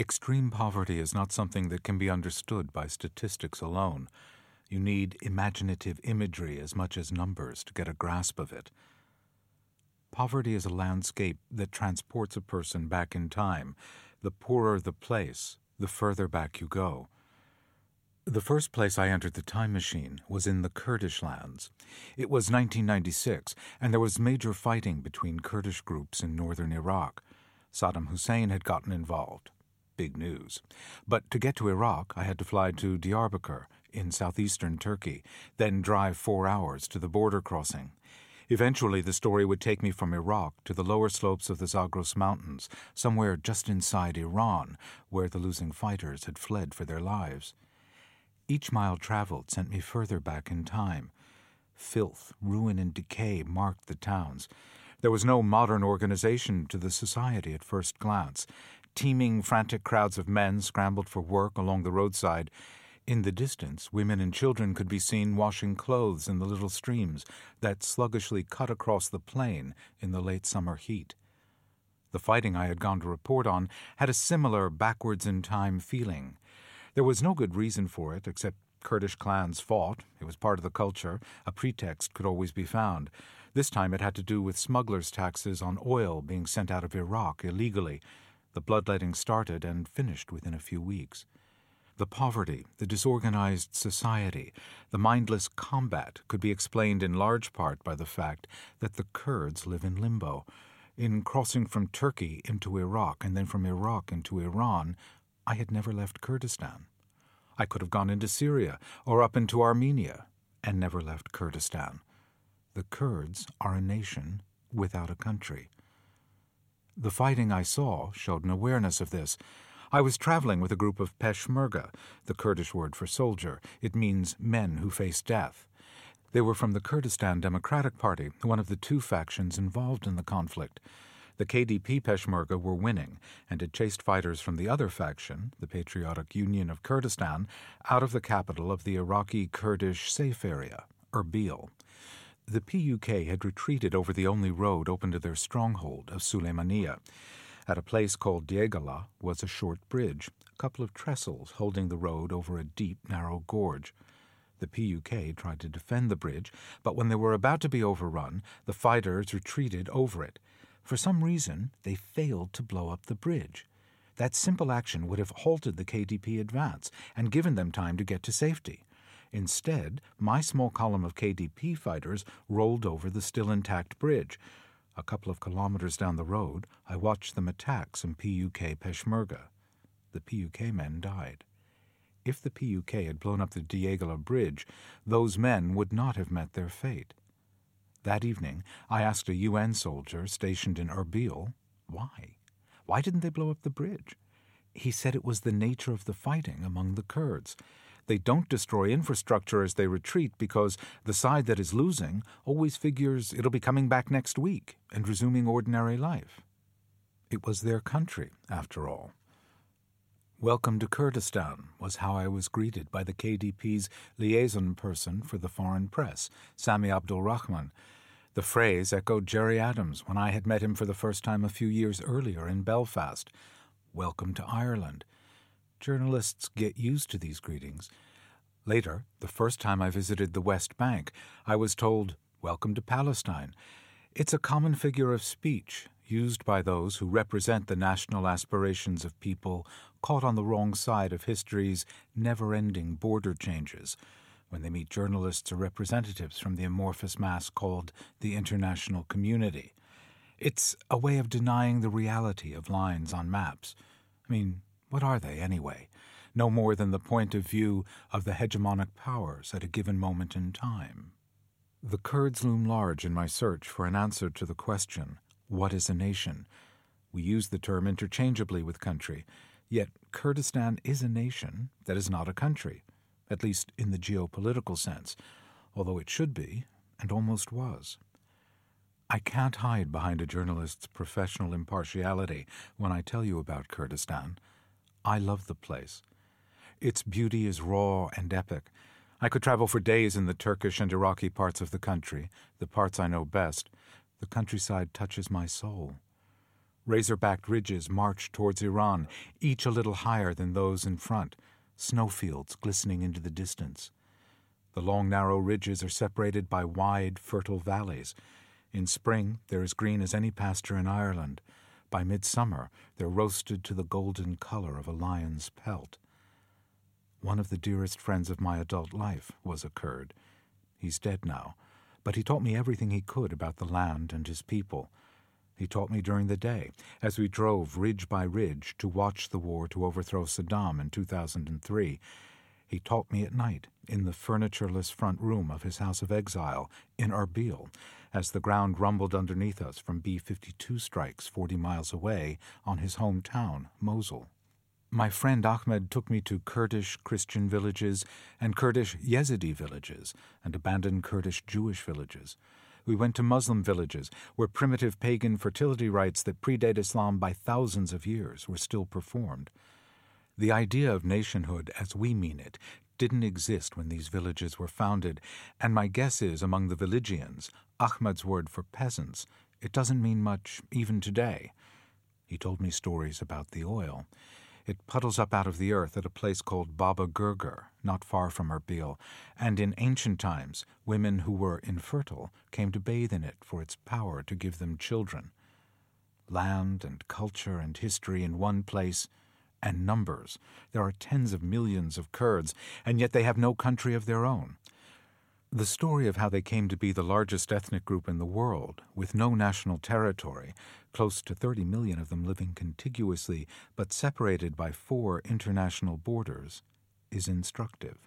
Extreme poverty is not something that can be understood by statistics alone. You need imaginative imagery as much as numbers to get a grasp of it. Poverty is a landscape that transports a person back in time. The poorer the place, the further back you go. The first place I entered the time machine was in the Kurdish lands. It was 1996, and there was major fighting between Kurdish groups in northern Iraq. Saddam Hussein had gotten involved big news. But to get to Iraq, I had to fly to Diyarbakir in southeastern Turkey, then drive four hours to the border crossing. Eventually, the story would take me from Iraq to the lower slopes of the Zagros Mountains, somewhere just inside Iran, where the losing fighters had fled for their lives. Each mile traveled sent me further back in time. Filth, ruin, and decay marked the towns. There was no modern organization to the society at first glance, Teeming, frantic crowds of men scrambled for work along the roadside. In the distance, women and children could be seen washing clothes in the little streams that sluggishly cut across the plain in the late summer heat. The fighting I had gone to report on had a similar backwards in time feeling. There was no good reason for it, except Kurdish clans fought. It was part of the culture. A pretext could always be found. This time it had to do with smugglers' taxes on oil being sent out of Iraq illegally the bloodletting started and finished within a few weeks. The poverty, the disorganized society, the mindless combat could be explained in large part by the fact that the Kurds live in limbo. In crossing from Turkey into Iraq and then from Iraq into Iran, I had never left Kurdistan. I could have gone into Syria or up into Armenia and never left Kurdistan. The Kurds are a nation without a country. The fighting I saw showed an awareness of this. I was traveling with a group of Peshmerga, the Kurdish word for soldier. It means men who face death. They were from the Kurdistan Democratic Party, one of the two factions involved in the conflict. The KDP Peshmerga were winning and had chased fighters from the other faction, the Patriotic Union of Kurdistan, out of the capital of the Iraqi Kurdish safe area, Erbil. The PUK had retreated over the only road open to their stronghold of Suleimania. At a place called Diegala was a short bridge, a couple of trestles holding the road over a deep, narrow gorge. The PUK tried to defend the bridge, but when they were about to be overrun, the fighters retreated over it. For some reason, they failed to blow up the bridge. That simple action would have halted the KDP advance and given them time to get to safety. Instead, my small column of KDP fighters rolled over the still intact bridge. A couple of kilometers down the road, I watched them attack some PUK Peshmerga. The PUK men died. If the PUK had blown up the Diegala bridge, those men would not have met their fate. That evening, I asked a UN soldier stationed in Erbil why. Why didn't they blow up the bridge? He said it was the nature of the fighting among the Kurds. They don't destroy infrastructure as they retreat because the side that is losing always figures it'll be coming back next week and resuming ordinary life. It was their country, after all. Welcome to Kurdistan was how I was greeted by the KDP's liaison person for the foreign press, Sami Abdul Rahman. The phrase echoed Gerry Adams when I had met him for the first time a few years earlier in Belfast. Welcome to Ireland. Journalists get used to these greetings. Later, the first time I visited the West Bank, I was told, Welcome to Palestine. It's a common figure of speech used by those who represent the national aspirations of people caught on the wrong side of history's never ending border changes when they meet journalists or representatives from the amorphous mass called the international community. It's a way of denying the reality of lines on maps. I mean, what are they, anyway? No more than the point of view of the hegemonic powers at a given moment in time. The Kurds loom large in my search for an answer to the question what is a nation? We use the term interchangeably with country, yet Kurdistan is a nation that is not a country, at least in the geopolitical sense, although it should be, and almost was. I can't hide behind a journalist's professional impartiality when I tell you about Kurdistan. I love the place. Its beauty is raw and epic. I could travel for days in the Turkish and Iraqi parts of the country, the parts I know best. The countryside touches my soul. Razor backed ridges march towards Iran, each a little higher than those in front, snowfields glistening into the distance. The long, narrow ridges are separated by wide, fertile valleys. In spring, they're as green as any pasture in Ireland. By midsummer, they're roasted to the golden color of a lion's pelt. One of the dearest friends of my adult life was a Kurd. He's dead now, but he taught me everything he could about the land and his people. He taught me during the day, as we drove ridge by ridge to watch the war to overthrow Saddam in 2003. He taught me at night, in the furnitureless front room of his house of exile in Erbil, as the ground rumbled underneath us from B 52 strikes 40 miles away on his hometown, Mosul. My friend Ahmed took me to Kurdish Christian villages and Kurdish Yazidi villages and abandoned Kurdish Jewish villages. We went to Muslim villages where primitive pagan fertility rites that predate Islam by thousands of years were still performed. The idea of nationhood as we mean it didn't exist when these villages were founded, and my guess is among the villagians, Ahmed's word for peasants, it doesn't mean much even today. He told me stories about the oil. It puddles up out of the earth at a place called Baba Gurgur, not far from Erbil, and in ancient times women who were infertile came to bathe in it for its power to give them children. Land and culture and history in one place, and numbers. There are tens of millions of Kurds, and yet they have no country of their own. The story of how they came to be the largest ethnic group in the world, with no national territory, close to 30 million of them living contiguously but separated by four international borders, is instructive.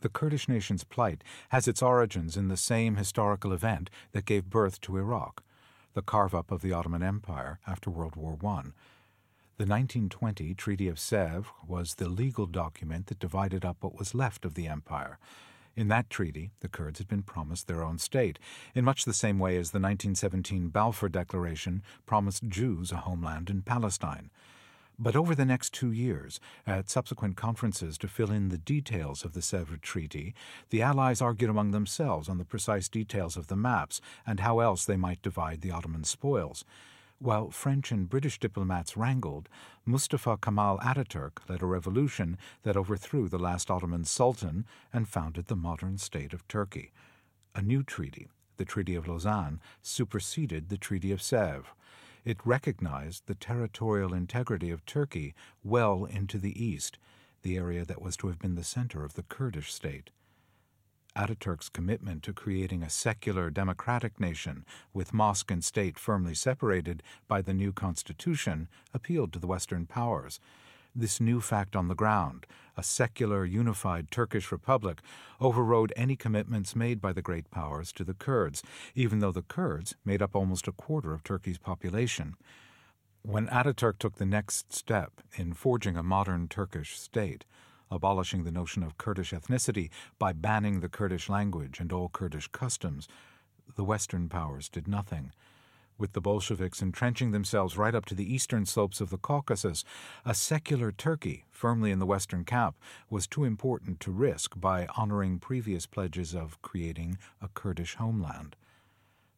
The Kurdish nation's plight has its origins in the same historical event that gave birth to Iraq, the carve up of the Ottoman Empire after World War I. The 1920 Treaty of Sèvres was the legal document that divided up what was left of the empire in that treaty, the Kurds had been promised their own state, in much the same way as the 1917 Balfour Declaration promised Jews a homeland in Palestine. But over the next two years, at subsequent conferences to fill in the details of the Sèvres Treaty, the Allies argued among themselves on the precise details of the maps and how else they might divide the Ottoman spoils. While French and British diplomats wrangled, Mustafa Kemal Ataturk led a revolution that overthrew the last Ottoman sultan and founded the modern state of Turkey. A new treaty, the Treaty of Lausanne, superseded the Treaty of Sèvres. It recognized the territorial integrity of Turkey well into the east, the area that was to have been the center of the Kurdish state. Ataturk's commitment to creating a secular democratic nation with mosque and state firmly separated by the new constitution appealed to the Western powers. This new fact on the ground, a secular, unified Turkish republic, overrode any commitments made by the great powers to the Kurds, even though the Kurds made up almost a quarter of Turkey's population. When Ataturk took the next step in forging a modern Turkish state, abolishing the notion of Kurdish ethnicity by banning the Kurdish language and all Kurdish customs, the Western powers did nothing. With the Bolsheviks entrenching themselves right up to the eastern slopes of the Caucasus, a secular Turkey, firmly in the Western camp, was too important to risk by honoring previous pledges of creating a Kurdish homeland.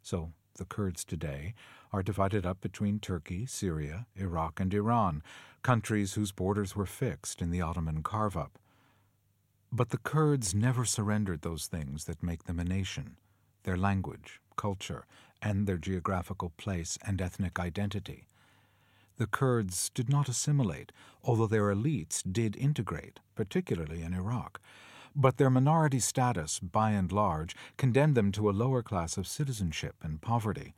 So the Kurds today are divided up between Turkey, Syria, Iraq, and Iran, countries whose borders were fixed in the Ottoman carve up. But the Kurds never surrendered those things that make them a nation their language, culture, and their geographical place and ethnic identity. The Kurds did not assimilate, although their elites did integrate, particularly in Iraq. But their minority status, by and large, condemned them to a lower class of citizenship and poverty.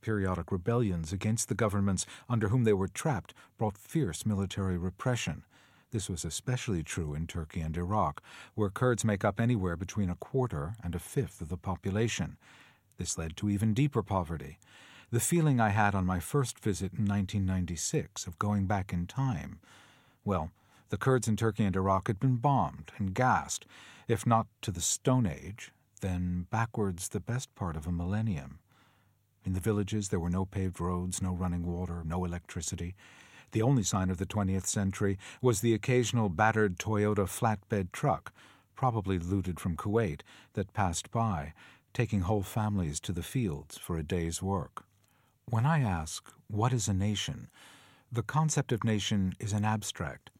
Periodic rebellions against the governments under whom they were trapped brought fierce military repression. This was especially true in Turkey and Iraq, where Kurds make up anywhere between a quarter and a fifth of the population. This led to even deeper poverty. The feeling I had on my first visit in 1996 of going back in time. Well, the Kurds in Turkey and Iraq had been bombed and gassed, if not to the Stone Age, then backwards the best part of a millennium. In the villages, there were no paved roads, no running water, no electricity. The only sign of the 20th century was the occasional battered Toyota flatbed truck, probably looted from Kuwait, that passed by, taking whole families to the fields for a day's work. When I ask, what is a nation? The concept of nation is an abstract.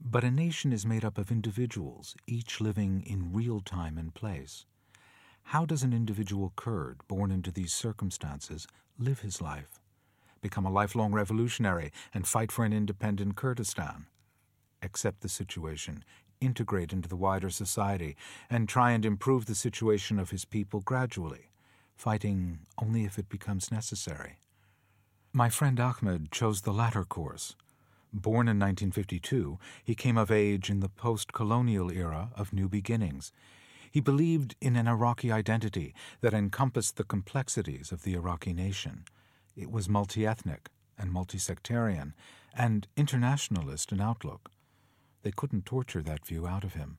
But a nation is made up of individuals, each living in real time and place. How does an individual Kurd born into these circumstances live his life? Become a lifelong revolutionary and fight for an independent Kurdistan? Accept the situation, integrate into the wider society, and try and improve the situation of his people gradually, fighting only if it becomes necessary. My friend Ahmed chose the latter course. Born in 1952, he came of age in the post colonial era of new beginnings. He believed in an Iraqi identity that encompassed the complexities of the Iraqi nation. It was multi ethnic and multi sectarian and internationalist in outlook. They couldn't torture that view out of him.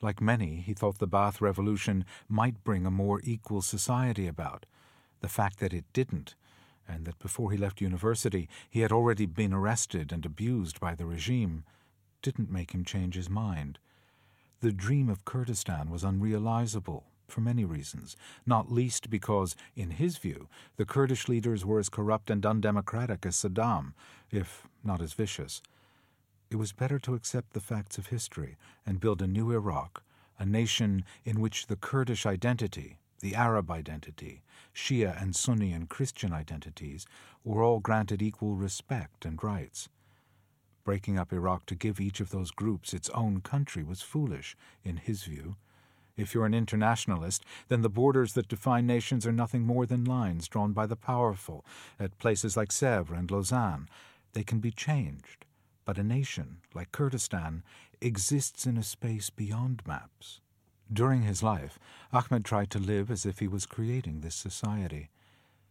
Like many, he thought the Ba'ath Revolution might bring a more equal society about. The fact that it didn't, and that before he left university he had already been arrested and abused by the regime, didn't make him change his mind. The dream of Kurdistan was unrealizable for many reasons, not least because, in his view, the Kurdish leaders were as corrupt and undemocratic as Saddam, if not as vicious. It was better to accept the facts of history and build a new Iraq, a nation in which the Kurdish identity, the Arab identity, Shia and Sunni and Christian identities were all granted equal respect and rights. Breaking up Iraq to give each of those groups its own country was foolish, in his view. If you're an internationalist, then the borders that define nations are nothing more than lines drawn by the powerful at places like Sèvres and Lausanne. They can be changed. But a nation, like Kurdistan, exists in a space beyond maps. During his life, Ahmed tried to live as if he was creating this society.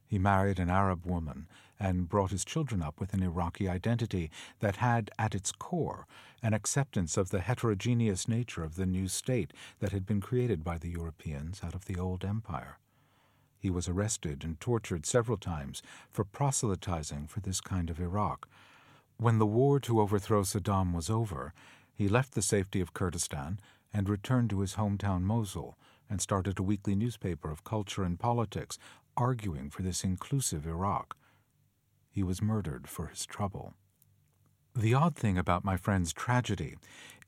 He married an Arab woman and brought his children up with an Iraqi identity that had at its core an acceptance of the heterogeneous nature of the new state that had been created by the Europeans out of the old empire. He was arrested and tortured several times for proselytizing for this kind of Iraq, when the war to overthrow Saddam was over, he left the safety of Kurdistan and returned to his hometown Mosul and started a weekly newspaper of culture and politics, arguing for this inclusive Iraq. He was murdered for his trouble. The odd thing about my friend's tragedy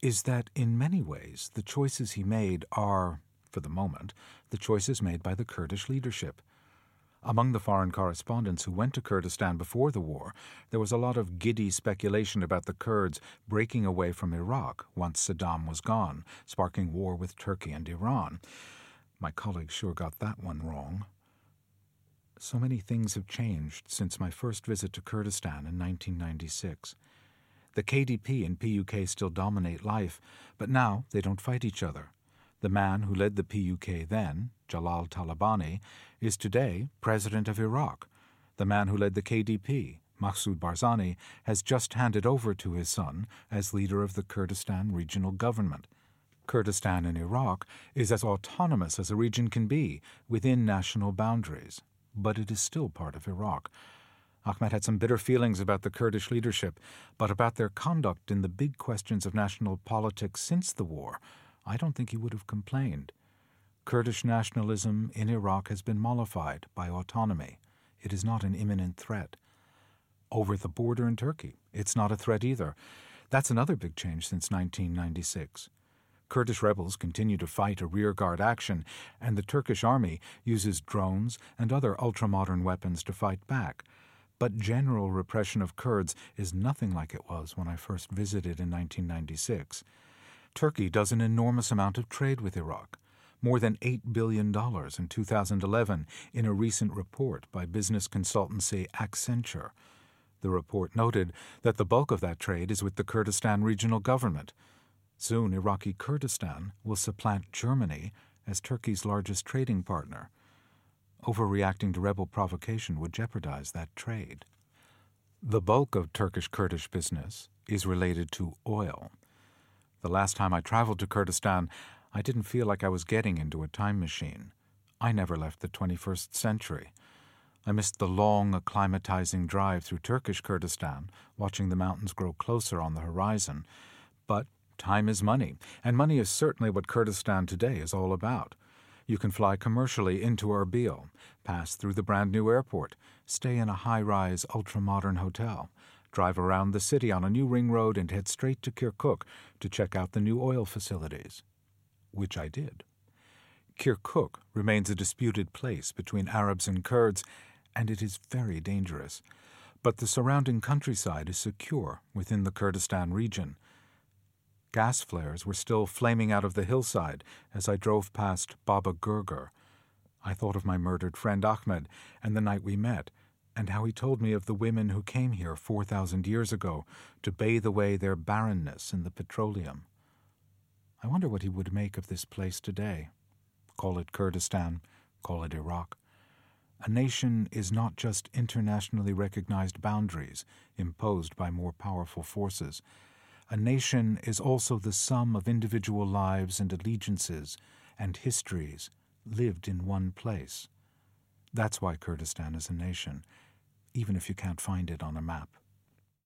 is that in many ways the choices he made are, for the moment, the choices made by the Kurdish leadership. Among the foreign correspondents who went to Kurdistan before the war, there was a lot of giddy speculation about the Kurds breaking away from Iraq once Saddam was gone, sparking war with Turkey and Iran. My colleague sure got that one wrong. So many things have changed since my first visit to Kurdistan in 1996. The KDP and PUK still dominate life, but now they don't fight each other. The man who led the PUK then, Jalal Talabani, is today president of Iraq. The man who led the KDP, Masoud Barzani, has just handed over to his son as leader of the Kurdistan regional government. Kurdistan in Iraq is as autonomous as a region can be within national boundaries, but it is still part of Iraq. Ahmed had some bitter feelings about the Kurdish leadership, but about their conduct in the big questions of national politics since the war, I don't think he would have complained. Kurdish nationalism in Iraq has been mollified by autonomy. It is not an imminent threat. Over the border in Turkey, it's not a threat either. That's another big change since 1996. Kurdish rebels continue to fight a rearguard action, and the Turkish army uses drones and other ultramodern weapons to fight back. But general repression of Kurds is nothing like it was when I first visited in 1996. Turkey does an enormous amount of trade with Iraq more than $8 billion in 2011 in a recent report by business consultancy Accenture. The report noted that the bulk of that trade is with the Kurdistan regional government. Soon, Iraqi Kurdistan will supplant Germany as Turkey's largest trading partner. Overreacting to rebel provocation would jeopardize that trade. The bulk of Turkish Kurdish business is related to oil. The last time I traveled to Kurdistan, I didn't feel like I was getting into a time machine. I never left the 21st century. I missed the long, acclimatizing drive through Turkish Kurdistan, watching the mountains grow closer on the horizon. But time is money, and money is certainly what Kurdistan today is all about. You can fly commercially into Erbil, pass through the brand new airport, stay in a high rise, ultra modern hotel, drive around the city on a new ring road, and head straight to Kirkuk to check out the new oil facilities. Which I did. Kirkuk remains a disputed place between Arabs and Kurds, and it is very dangerous. But the surrounding countryside is secure within the Kurdistan region. Gas flares were still flaming out of the hillside as I drove past Baba Gurgur. I thought of my murdered friend Ahmed and the night we met, and how he told me of the women who came here 4,000 years ago to bathe away their barrenness in the petroleum. I wonder what he would make of this place today. Call it Kurdistan, call it Iraq. A nation is not just internationally recognized boundaries imposed by more powerful forces. A nation is also the sum of individual lives and allegiances and histories lived in one place. That's why Kurdistan is a nation, even if you can't find it on a map.